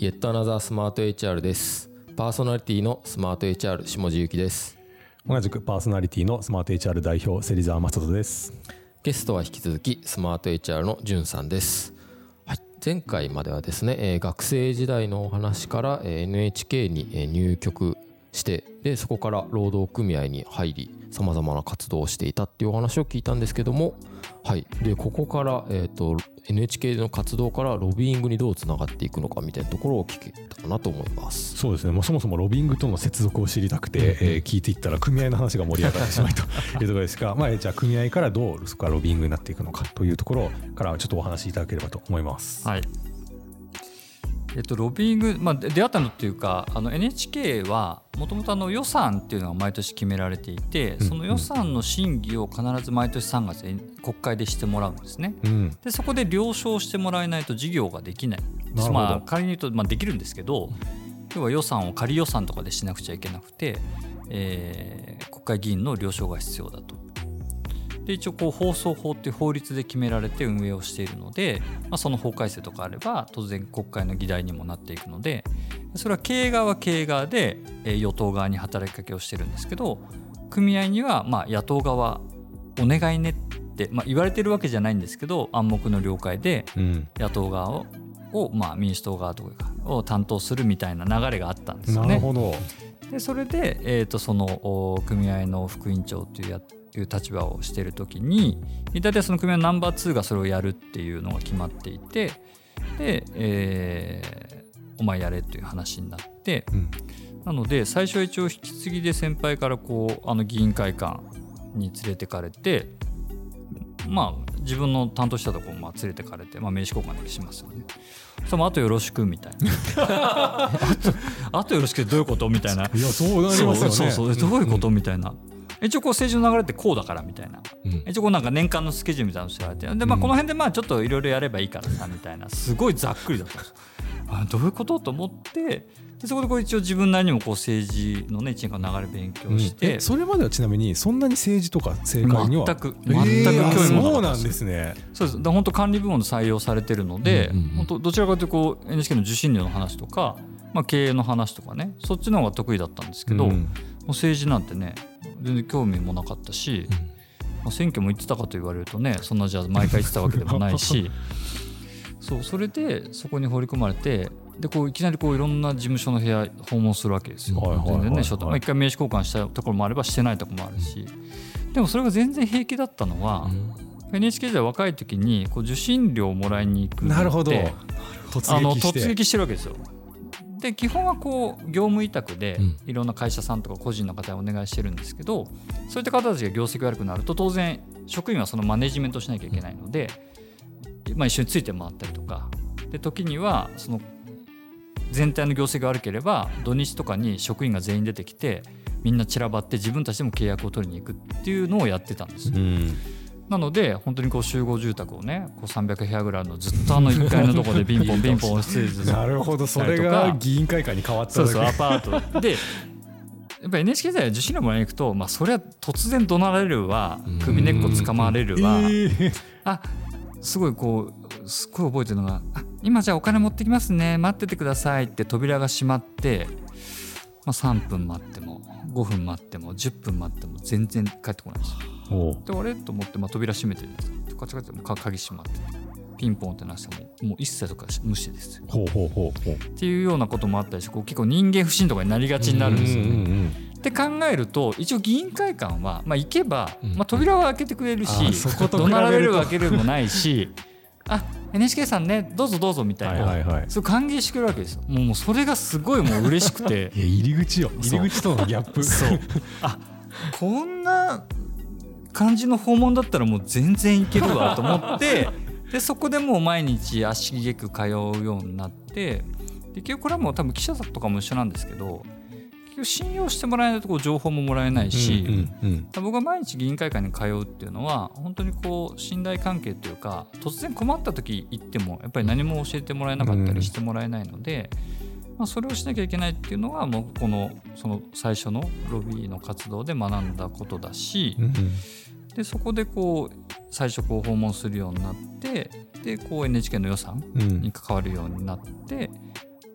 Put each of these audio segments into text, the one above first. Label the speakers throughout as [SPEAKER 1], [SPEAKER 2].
[SPEAKER 1] イエットアナザースマート HR です。パーソナリティのスマート HR 下地ゆきです。
[SPEAKER 2] 同じくパーソナリティのスマート HR 代表芹沢正人です。
[SPEAKER 1] ゲストは引き続きスマート HR のじゅんさんです、はい、前回まではですね、えー学生時代のお話から、えー NHK にえー入局してでそこから労働組合に入りさまざまな活動をしていたっていうお話を聞いたんですけども、はい、でここから、えー、と NHK の活動からロビーングにどうつながっていくのかみたいなところを聞けたかなと思います。
[SPEAKER 2] そうですねもうそもそもロビングとの接続を知りたくて、えー聞いていったら組合の話が盛り上がってしまいというところですが、まあ、えーじゃあ組合からどうそこからロビングになっていくのかというところからちょっとお話しいただければと思います。
[SPEAKER 3] はい。えっと、ロビング、まあ、で出会ったのっていうかあの NHK はもともと予算っていうのが毎年決められていて
[SPEAKER 2] うん
[SPEAKER 3] その予算の審議を必ず毎年3月に国会でしてもらうんですね。
[SPEAKER 2] うん、
[SPEAKER 3] でそこで了承してもらえないと事業ができないまあ、仮に言うと、まあ、できるんですけど要は予算を仮予算とかでしなくちゃいけなくて、えー国会議員の了承が必要だと。で一応こう放送法っていう法律で決められて運営をしているので、まあ、その法改正とかあれば当然国会の議題にもなっていくのでそれは経営側は経営側でえー与党側に働きかけをしてるんですけど組合にはまあ野党側お願いねって、まあ、言われてるわけじゃないんですけど暗黙の了解で
[SPEAKER 2] うん、
[SPEAKER 3] 野党側をを、まあ、民主党側とかを担当するみたいな流れがあったんですよね。
[SPEAKER 2] なるほど。
[SPEAKER 3] でそれで、えー、とそのお組合の副委員長というやいう立場をしている時に大体その組合のナンバー2がそれをやるっていうのが決まっていてで、えーお前やれという話になって
[SPEAKER 2] うん
[SPEAKER 3] なので最初は一応引き継ぎで先輩からこうあの議員会館に連れてかれてまあ自分の担当したところまあ連れてかれて、まあ、名刺交換だけしますよね。それもあとよろしくみたいな。あとあとよろしくってどういうこと？みたいな。
[SPEAKER 2] いやそうなりますよね。
[SPEAKER 3] そうそうそうどういうこと、みたいな。一応こう政治の流れってこうだからみたいな。
[SPEAKER 1] うん。
[SPEAKER 3] 一応こうなんか年間のスケジュールみたいなのしてられて。で、まあ、この辺でまあちょっといろいろやればいいからさみたいな。すごいざっくりだったんですよ。あどういうこと？と思って。でそこでこう一応自分なりにもこう政治のね一年間の流れ勉強して、
[SPEAKER 2] えそれまではちなみにそんなに政治とか政界には？
[SPEAKER 3] 全く
[SPEAKER 2] えー
[SPEAKER 3] 全く興味も
[SPEAKER 2] そうな
[SPEAKER 3] なかったです
[SPEAKER 2] んですね。
[SPEAKER 3] そうで本当管理部門で採用されてるので、
[SPEAKER 1] うんうんうん。
[SPEAKER 3] 本当どちらかというとこう NHK の受信料の話とか、まあ、経営の話とかねそっちの方が得意だったんですけど、も
[SPEAKER 2] うん。
[SPEAKER 3] う政治なんてね全然興味もなかったし、まあ、選挙も行ってたかと言われるとねそんなじゃあ毎回行ってたわけでもないし そうそれでそこに放り込まれてでこういきなりこういろんな事務所の部屋訪問するわけですよ。
[SPEAKER 2] はいはいはいはい
[SPEAKER 3] 全然ね初対まあ一回名刺交換したところもあればしてないところもあるしでもそれが全然平気だったのは、NHK 時代若い時にこう受信料をもらいに行くのって
[SPEAKER 2] なるほど。突
[SPEAKER 3] あの
[SPEAKER 2] 撃して。
[SPEAKER 3] 突撃してるわけですよ。で基本はこう業務委託で
[SPEAKER 1] うん。
[SPEAKER 3] いろんな会社さんとか個人の方にお願いしてるんですけどそういった方たちが業績悪くなると当然職員はそのマネジメントしなきゃいけないので、まあ、一緒について回ったりとか。で時にはその全体の業績が悪ければ土日とかに職員が全員出てきてみんな散らばって自分たちでも契約を取りに行くっていうのをやってたんです。よ
[SPEAKER 2] うん。
[SPEAKER 3] なので本当にこう集合住宅をねこう300部屋ぐらいのずっとあの1階のところでピンポン ピンポン。押して
[SPEAKER 2] なるほど。それが議員会館に変わった
[SPEAKER 3] そうそうアパート。でやっぱ NHK 時代は受信料もらいに行くと、まあ、それは突然怒鳴られるわ。首根っこ掴まれるわ。
[SPEAKER 2] えー。
[SPEAKER 3] あすごいこうすっごい覚えてるのが「あ今じゃあお金持ってきますね。待っててください」って扉が閉まって、まあ、3分待っても5分待っても10分待っても全然帰ってこないんですであれ？と思って、まあ、扉閉めてるんですカチャカチャか鍵閉まっててピンポンって鳴らしてももう一切とか無視です。よ
[SPEAKER 2] ほうほうほうほう。
[SPEAKER 3] っていうようなこともあったりしてこう結構人間不信とかになりがちになるんですよね。
[SPEAKER 2] うんうんうん
[SPEAKER 3] って考えると一応議員会館は、まあ、行けば、
[SPEAKER 1] うん
[SPEAKER 3] まあ、扉は開けてくれるし、怒鳴られるわけでもないし あ NHK さんねどうぞどうぞみたいな、
[SPEAKER 2] はいはいはい。
[SPEAKER 3] そう歓迎してくれるわけですよ。もうもうそれがすごいもう嬉しくて。
[SPEAKER 2] いや入り口よ。入り口とのギャップ。
[SPEAKER 3] そう。あこんな感じの訪問だったらもう全然いけるわと思って でそこでもう毎日足しげく通うようになってで結局これはもう多分記者とかも一緒なんですけど結局信用してもらえないとこう情報ももらえないし、
[SPEAKER 2] うんうん
[SPEAKER 3] 僕が毎日議員会館に通うっていうのは本当にこう信頼関係というか突然困った時行ってもやっぱり何も教えてもらえなかったりしてもらえないので、まあ、それをしなきゃいけないっていうのがもうこのその最初のロビーの活動で学んだことだし、
[SPEAKER 2] うんうん。
[SPEAKER 3] でそこでこう最初こう訪問するようになってでこう NHK の予算
[SPEAKER 2] うん。
[SPEAKER 3] に関わるようになって、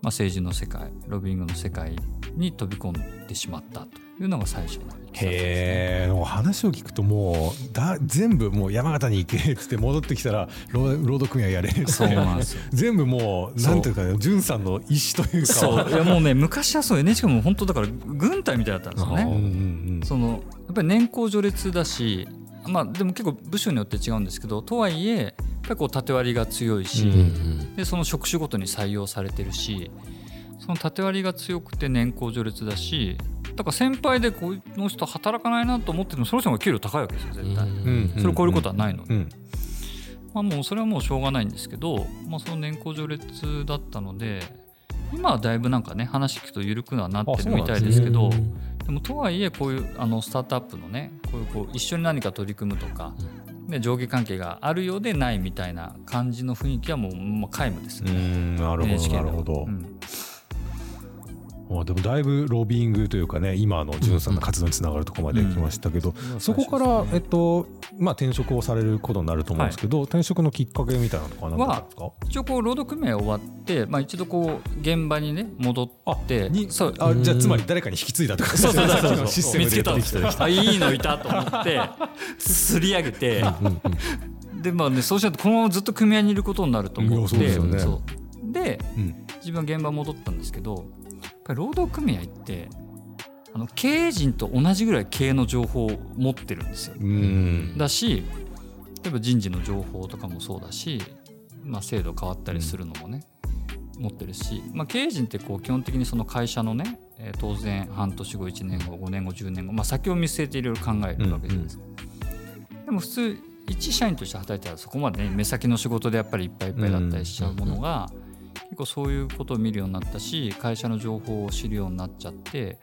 [SPEAKER 3] ままあ、政治の世界ロビーングの世界に飛び込んでしまったというのが最初の
[SPEAKER 2] へえ話を聞くともうだ全部もう山形に行けっつって戻ってきたら労労働組合やれって
[SPEAKER 3] そうなんですよ。
[SPEAKER 2] 全部もうなんていうかね潤さんの意思というか。
[SPEAKER 3] そう。いやもうね昔はそう NHK も本当だから軍隊みたいだったんですよ
[SPEAKER 2] うんうん
[SPEAKER 3] ね。
[SPEAKER 2] うん。
[SPEAKER 3] そのやっぱり年功序列だしまあでも結構部署によって違うんですけどとはいえぱりこう縦割りが強いし、
[SPEAKER 2] うん
[SPEAKER 1] うん。
[SPEAKER 3] でその職種ごとに採用されてるしその縦割りが強くて年功序列だしだから先輩でこの人働かないなと思っててもその人が給料高いわけですよ絶対。
[SPEAKER 2] うん
[SPEAKER 3] それを超えることはないので、
[SPEAKER 2] うん
[SPEAKER 3] まあ、もうそれはもうしょうがないんですけど、まあ、その年功序列だったので今はだいぶなんかね話聞くと緩くはなってるみたいですけどでもとはいえこういうあのスタートアップのねこういうこう一緒に何か取り組むとか、で上下関係があるようでないみたいな感じの雰囲気はもう、まあ、皆無です
[SPEAKER 2] う
[SPEAKER 3] ね。
[SPEAKER 2] んなるほどなるほど。
[SPEAKER 3] う、ん
[SPEAKER 2] まあでもだいぶロビーングというかね今の潤さんの活動につながるところまで来ましたけど、そこから、えっとまあ、転職をされることになると思うんですけど、転職のきっかけみたいなのとか何か
[SPEAKER 3] 一応こう労働組合終わって、まあ、一度こう現場にね戻って
[SPEAKER 2] に
[SPEAKER 3] そう。
[SPEAKER 2] あじゃあつまり誰かに引き継いだとか
[SPEAKER 3] そうそうそうそう。
[SPEAKER 2] システムで
[SPEAKER 3] 見つけたん
[SPEAKER 2] で
[SPEAKER 3] すよあいいのいたと思ってすり上げて。でまあねそうしないとこのままずっと組合にいることになると思って。
[SPEAKER 2] そうですよね。
[SPEAKER 3] で
[SPEAKER 2] うん。
[SPEAKER 3] 自分は現場戻ったんですけどぱり労働組合ってあの経営陣と同じぐらい経営の情報を持ってるんですよ。
[SPEAKER 2] うん
[SPEAKER 3] だし例えば人事の情報とかもそうだし、まあ、制度変わったりするのもね、持ってるし、まあ、経営陣ってこう基本的にその会社のね、えー当然半年後1年後5年後10年後、まあ、先を見据えていろいろ考えるわけじゃないですか。でも普通一社員として働いたらそこまでね目先の仕事でやっぱりいっぱいいっぱいだったりしちゃうものが、結構そういうことを見るようになったし会社の情報を知るようになっちゃって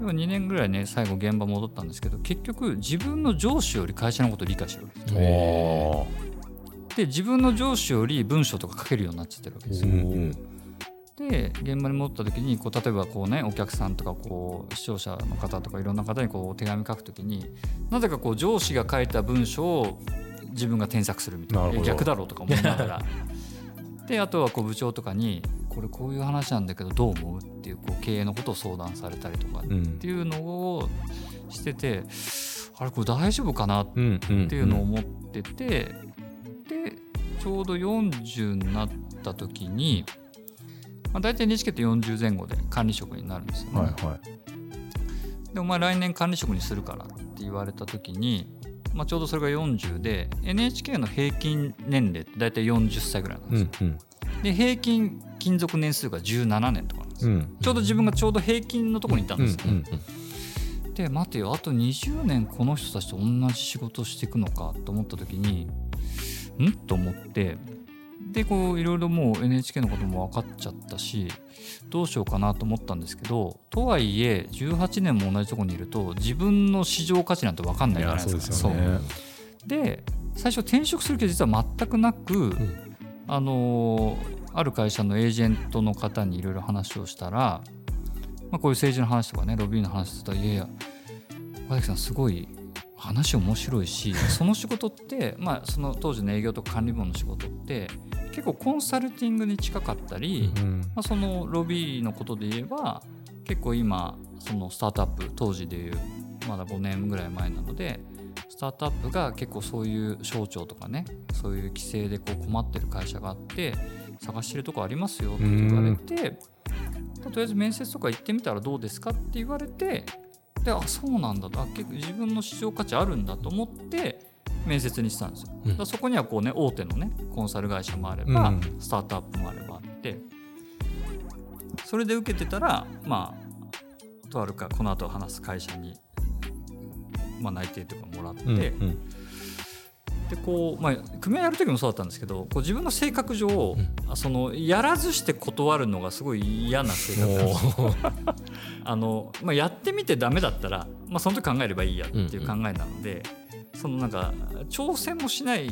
[SPEAKER 3] 要は2年ぐらいね最後現場戻ったんですけど結局自分の上司より会社のことを理解してるわけですよ。で自分の上司より文章とか書けるようになっちゃってるわけですよ。で現場に戻った時にこう例えばこうねお客さんとかこう視聴者の方とかいろんな方にこうお手紙書く時になぜかこう上司が書いた文章を自分が添削するみたいな。逆だろうとか思いながら であとはこう部長とかにこれこういう話なんだけどどう思うっていうこう経営のことを相談されたりとかっ
[SPEAKER 2] うん。
[SPEAKER 3] ていうのをしててあれこれ大丈夫かなっていうのを思ってて、でちょうど40になった時に、まあ、大体 NHK って40前後で管理職になるんですよね。
[SPEAKER 2] はいはい。
[SPEAKER 3] でお前来年管理職にするからって言われた時に、まあ、ちょうどそれが40で NHK の平均年齢って大体40歳ぐらいなんですよ。
[SPEAKER 2] うんうん
[SPEAKER 3] で平均勤続年数が17年とかなんですよ。
[SPEAKER 2] うん
[SPEAKER 3] ちょうど自分がちょうど平均のところにいたんですよ。
[SPEAKER 2] うんうん
[SPEAKER 3] で待てよあと20年この人たちと同じ仕事をしていくのかと思った時にん？と思ってでこういろいろもう NHK のことも分かっちゃったしどうしようかなと思ったんですけどとはいえ18年も同じところにいると自分の市場価値なんて分かんないじゃないですか。そうで最初転職する気は実は全くなく、あのーある会社のエージェントの方にいろいろ話をしたら、まあ、こういう政治の話とかねロビーの話してたらいやいや岡崎さんすごい話面白いしその仕事って、まあ、その当時の営業とか管理部門の仕事って結構コンサルティングに近かったり、
[SPEAKER 2] うん
[SPEAKER 3] まあ、そのロビーのことで言えば結構今そのスタートアップ当時でいうまだ5年ぐらい前なのでスタートアップが結構そういう省庁とかねそういう規制でこう困ってる会社があって探してるとこありますよって言われてとりあえず面接とか行ってみたらどうですかって言われてであそうなんだあ結構自分の市場価値あるんだと思って面接にしたんですよ。
[SPEAKER 1] うん。
[SPEAKER 3] そこにはこうね大手のねコンサル会社もあれば、
[SPEAKER 2] うん。
[SPEAKER 3] スタートアップもあればあって。それで受けてたらまあとあるかこの後話す会社に、まあ、内定とかもらって、
[SPEAKER 2] うんうん。
[SPEAKER 3] でこう、まあ、組合やる時もそうだったんですけどこう自分の性格上、あそのやらずして断るのがすごい嫌な性格なんですよ。あの、まあ、やってみてダメだったら、まあ、その時考えればいいやっていう考えなので、そのなんか挑戦もしない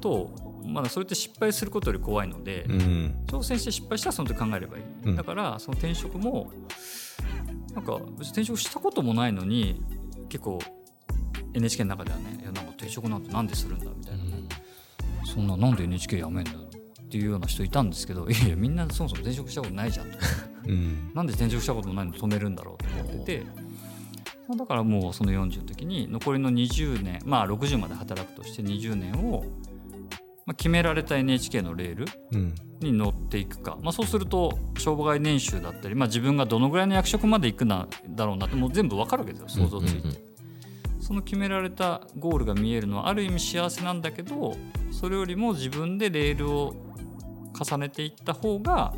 [SPEAKER 3] と、まだそれって失敗することより怖いので、
[SPEAKER 2] うん。
[SPEAKER 3] 挑戦して失敗したらその時考えればいい、
[SPEAKER 2] うん。
[SPEAKER 3] だからその転職もなんか別に転職したこともないのに結構 NHK の中ではねいやなんか転職なんてなんでするんだみたいなね、そんななんで NHK 辞めんだよってっていうような人いたんですけどいやいやみんなそもそも転職したことないじゃんと
[SPEAKER 2] うん
[SPEAKER 3] なんで転職したこともないのに止めるんだろうと思っててまあだからもうその40の時に残りの20年まあ60まで働くとして20年を、まあ、決められた NHK のレール
[SPEAKER 2] うん。
[SPEAKER 3] に乗っていくか、まあ、そうすると障害年収だったり、まあ、自分がどのぐらいの役職まで行くなだろうなってもう全部わかるわけですよ想像ついて、
[SPEAKER 1] うんうん。
[SPEAKER 3] その決められたゴールが見えるのはある意味幸せなんだけどそれよりも自分でレールを重ねていった方が、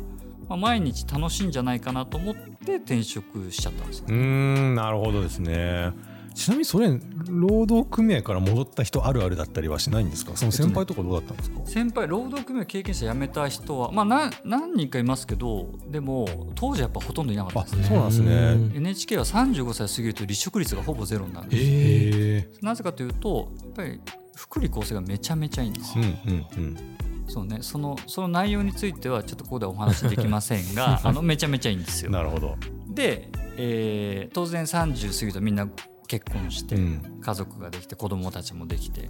[SPEAKER 3] まあ、毎日楽しいんじゃないかなと思って転職しちゃったんですよ。
[SPEAKER 2] うーんなるほどですね。ちなみにそれ労働組合から戻った人あるあるだったりはしないんですか？その先輩とかどうだったんですか、
[SPEAKER 3] 先輩労働組合経験者辞めた人はまあな何人かいますけどでも当時やっぱほとんどいなかった
[SPEAKER 2] あ
[SPEAKER 3] ですね。
[SPEAKER 2] そうなんですね。
[SPEAKER 3] NHK は35歳過ぎると離職率がほぼゼロになるんです。なぜかというとやっぱり福利厚生がめちゃめちゃいいんですよ。
[SPEAKER 2] うんうんうん
[SPEAKER 3] そうね、そのその内容についてはちょっとここではお話できませんが あのめちゃめちゃいいんですよ。
[SPEAKER 2] なるほど、
[SPEAKER 3] で、えー当然30過ぎるとみんな結婚して、
[SPEAKER 2] うん。
[SPEAKER 3] 家族ができて子供たちもできてっ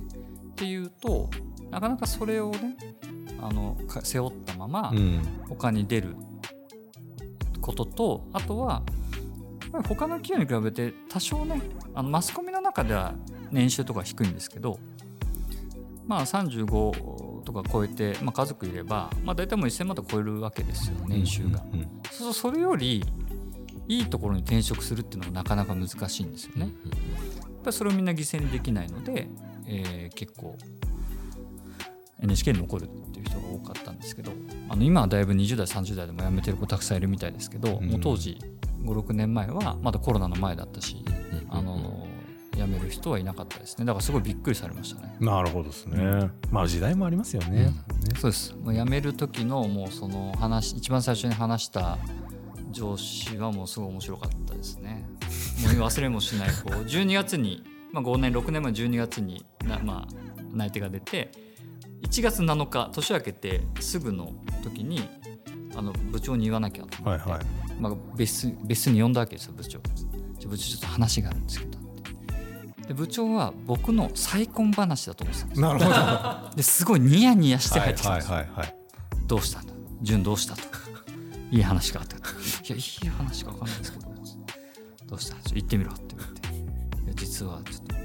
[SPEAKER 3] ていうとなかなかそれをねあのか背負ったまま
[SPEAKER 2] うん。
[SPEAKER 3] 他に出ることとあとは他の企業に比べて多少ねあのマスコミの中では年収とか低いんですけどまあ35とか超えて、まあ、家族いれば、まあ、大体もう1000万とか超えるわけですよ年収が。
[SPEAKER 2] うんうん
[SPEAKER 3] そうそれよりいいところに転職するっていうのもなかなか難しいんですよね。やっぱりそれをみんな犠牲にできないので、えー結構 NHK に残るっていう人が多かったんですけどあの今はだいぶ20代30代でも辞めてる子たくさんいるみたいですけど、
[SPEAKER 2] うん
[SPEAKER 3] もう当時56年前はまだコロナの前だったし、あの辞める人はいなかったですね。だからすごいびっくりされましたね。
[SPEAKER 2] なるほどですね、まあ時代もありますよね、
[SPEAKER 3] そうです。もう辞める時のもうその話一番最初に話した上司はもうすごい面白かったですね。もう忘れもしないこう 12月に、まあ、5年6年前の12月にな、まあ、内定が出て1月7日年明けてすぐの時にあの部長に言わなきゃと思って、
[SPEAKER 2] はいはい。
[SPEAKER 3] まあ、別室別室に呼んだわけですよ部長。部長ちょっと話があるんですけどで部長は僕の再婚話だと思ってたんですよ。
[SPEAKER 2] なるほど。は
[SPEAKER 3] ですごいニヤニヤして入ってきたんですよ。
[SPEAKER 2] はいはい
[SPEAKER 3] どうしたんだ？純どうしたといい話があった。といやいい話か分かんないですけど。どうした？ちょ行ってみろって言われて。いや実はちょっと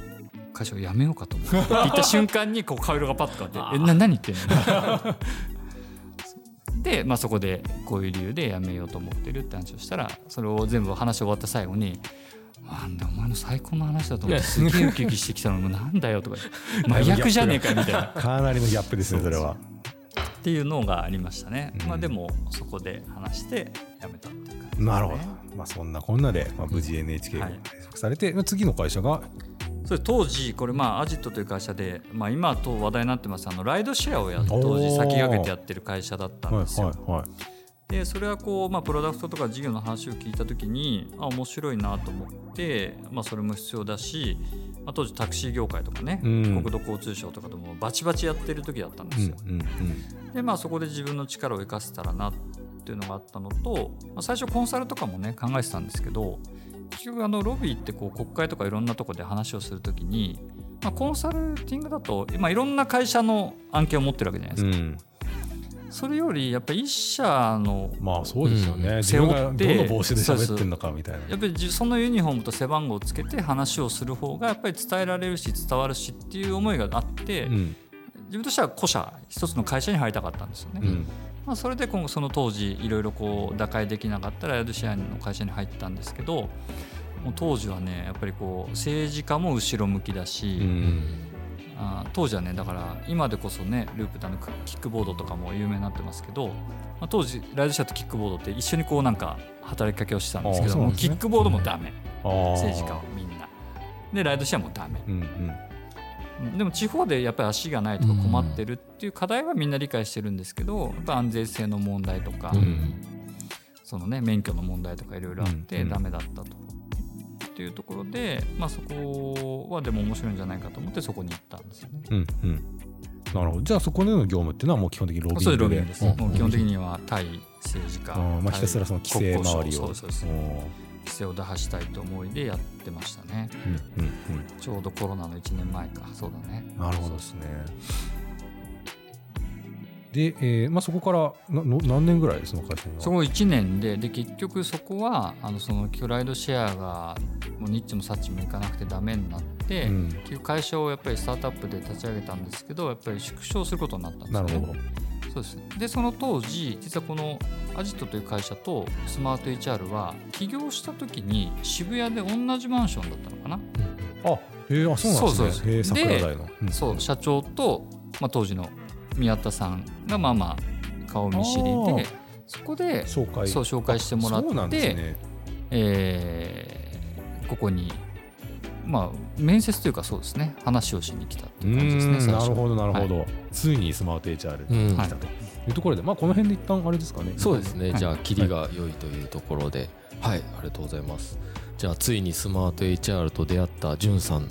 [SPEAKER 3] 会社を辞めようかと思って。って言った瞬間にこう顔色がパッと変わって「えな何言ってんの?」で、まあ、そこでこういう理由で辞めようと思ってるって話をしたらそれを全部話終わった最後に「なんだお前の最高の話だと思ってすげえウキウキしてきたのになんだよ」とか「麻薬じゃねえか」みたいな。
[SPEAKER 2] かなりのギャップですねそれは。
[SPEAKER 3] っていうのがありましたね、
[SPEAKER 2] うん。
[SPEAKER 3] まあでもそこで話して辞めたっていう感じですね。
[SPEAKER 2] なるほど、まあ、そんなこんなで、まあ、無事 NHK に
[SPEAKER 3] はい。
[SPEAKER 2] 配属されて、次の会社が？
[SPEAKER 3] それ当時これまあアジットという会社で、まあ、今と話題になってますあのライドシェアをや当時先駆けてやってる会社だったん
[SPEAKER 2] はい
[SPEAKER 3] ですよ、
[SPEAKER 2] はいはい
[SPEAKER 3] でそれはこう、まあ、プロダクトとか事業の話を聞いた時にあ面白いなと思って、まあ、それも必要だし、まあ、当時タクシー業界とかね、
[SPEAKER 2] うん。
[SPEAKER 3] 国土交通省とかでもバチバチやってる時だったんですよ、
[SPEAKER 2] うんうん
[SPEAKER 3] でまあそこで自分の力を生かせたらなっていうのがあったのと、まあ、最初コンサルとかもね考えてたんですけど結局あのロビーってこう国会とかいろんなとこで話をするときに、まあ、コンサルティングだと今いろんな会社の案件を持ってるわけじゃないですか、
[SPEAKER 2] うんうん
[SPEAKER 3] それよりやっぱり一社の
[SPEAKER 2] まあそうですよね、
[SPEAKER 1] うん
[SPEAKER 2] 自分がどの帽子で喋ってんのかみたいな。
[SPEAKER 3] やっぱりじそのユニフォームと背番号をつけて話をする方がやっぱり伝えられるし伝わるしっていう思いがあって、
[SPEAKER 2] うん。
[SPEAKER 3] 自分としては個社一つの会社に入りたかったんですよね。
[SPEAKER 2] うん。
[SPEAKER 3] まあ、それで今後その当時いろいろこう打開できなかったライドシェアの会社に入ったんですけどもう当時はねやっぱりこう政治家も後ろ向きだし、
[SPEAKER 2] うん
[SPEAKER 3] あ当時はねだから今でこそねループであのキックボードとかも有名になってますけど、まあ、当時ライドシェアとキックボードって一緒にこうなんか働きかけをしてたんですけど
[SPEAKER 2] ね。
[SPEAKER 3] キックボードもダメ、
[SPEAKER 2] あー。
[SPEAKER 3] 政治家はみんな。でライドシェアもダメ。
[SPEAKER 2] うんうん。
[SPEAKER 3] でも地方でやっぱり足がないとか困ってるっていう課題はみんな理解してるんですけどやっぱ安全性の問題とか、
[SPEAKER 1] うん。
[SPEAKER 3] そのね免許の問題とかいろいろあって
[SPEAKER 2] うん。
[SPEAKER 3] ダメだったと。っていうところで、まあ、そこはでも面白いんじゃないかと思ってそこに行ったんですよね。
[SPEAKER 2] うんうん。なるほど。じゃあそこでの業務っていうのはもう基本的にロビン
[SPEAKER 3] そうビングです。
[SPEAKER 2] うん。
[SPEAKER 3] もう基本的には対政治家、
[SPEAKER 2] うん。まあ、
[SPEAKER 3] 対
[SPEAKER 2] ひたすらその規制周りを。
[SPEAKER 3] 規制を打破したいと思いでやってましたね。
[SPEAKER 2] うんうん
[SPEAKER 3] ちょうどコロナの1年前か、そうだね。
[SPEAKER 2] なるほどですねで、えーまあ、そこからなの何年ぐらいその会社には？
[SPEAKER 3] そこ1年でで結局そこはあのそのキュライドシェアがもうニッチもサッチもいかなくてダメになって、
[SPEAKER 2] うん。
[SPEAKER 3] 結局会社をやっぱりスタートアップで立ち上げたんですけどやっぱり縮小することになったんですよね。
[SPEAKER 2] なるほど。
[SPEAKER 3] そうです。でその当時実はこのアジトという会社とスマート HR は起業した時に渋谷で同じマンションだったのかな、
[SPEAKER 2] あへえあそうなんですね。
[SPEAKER 3] そうそうで
[SPEAKER 2] うん。
[SPEAKER 3] そう社長と、まあ、当時の宮田さんがまあまあ顔見知りでそこで
[SPEAKER 2] 紹介。
[SPEAKER 3] そう紹介してもらって
[SPEAKER 2] ね。
[SPEAKER 3] えーここにまあ面接というかそうですね話をしに来たっていう感じですね
[SPEAKER 2] なるほどなるほ
[SPEAKER 3] は
[SPEAKER 2] ど、ついにスマート HR
[SPEAKER 1] うん。
[SPEAKER 2] に来たと。い。うところで、まあこの辺で一旦あれですかね。
[SPEAKER 1] そうですね、
[SPEAKER 3] はい。
[SPEAKER 1] じゃあ切りが良いというところで。はい、ありがとうございます。じゃあついにスマート HR と出会ったじゅんさん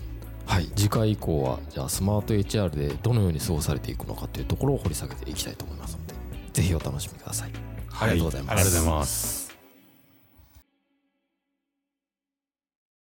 [SPEAKER 1] はい。次回以降はじゃあスマート HR でどのように過ごされていくのかというところを掘り下げていきたいと思いますのでぜひお楽しみください。ありがとうござい
[SPEAKER 2] ありがとうございます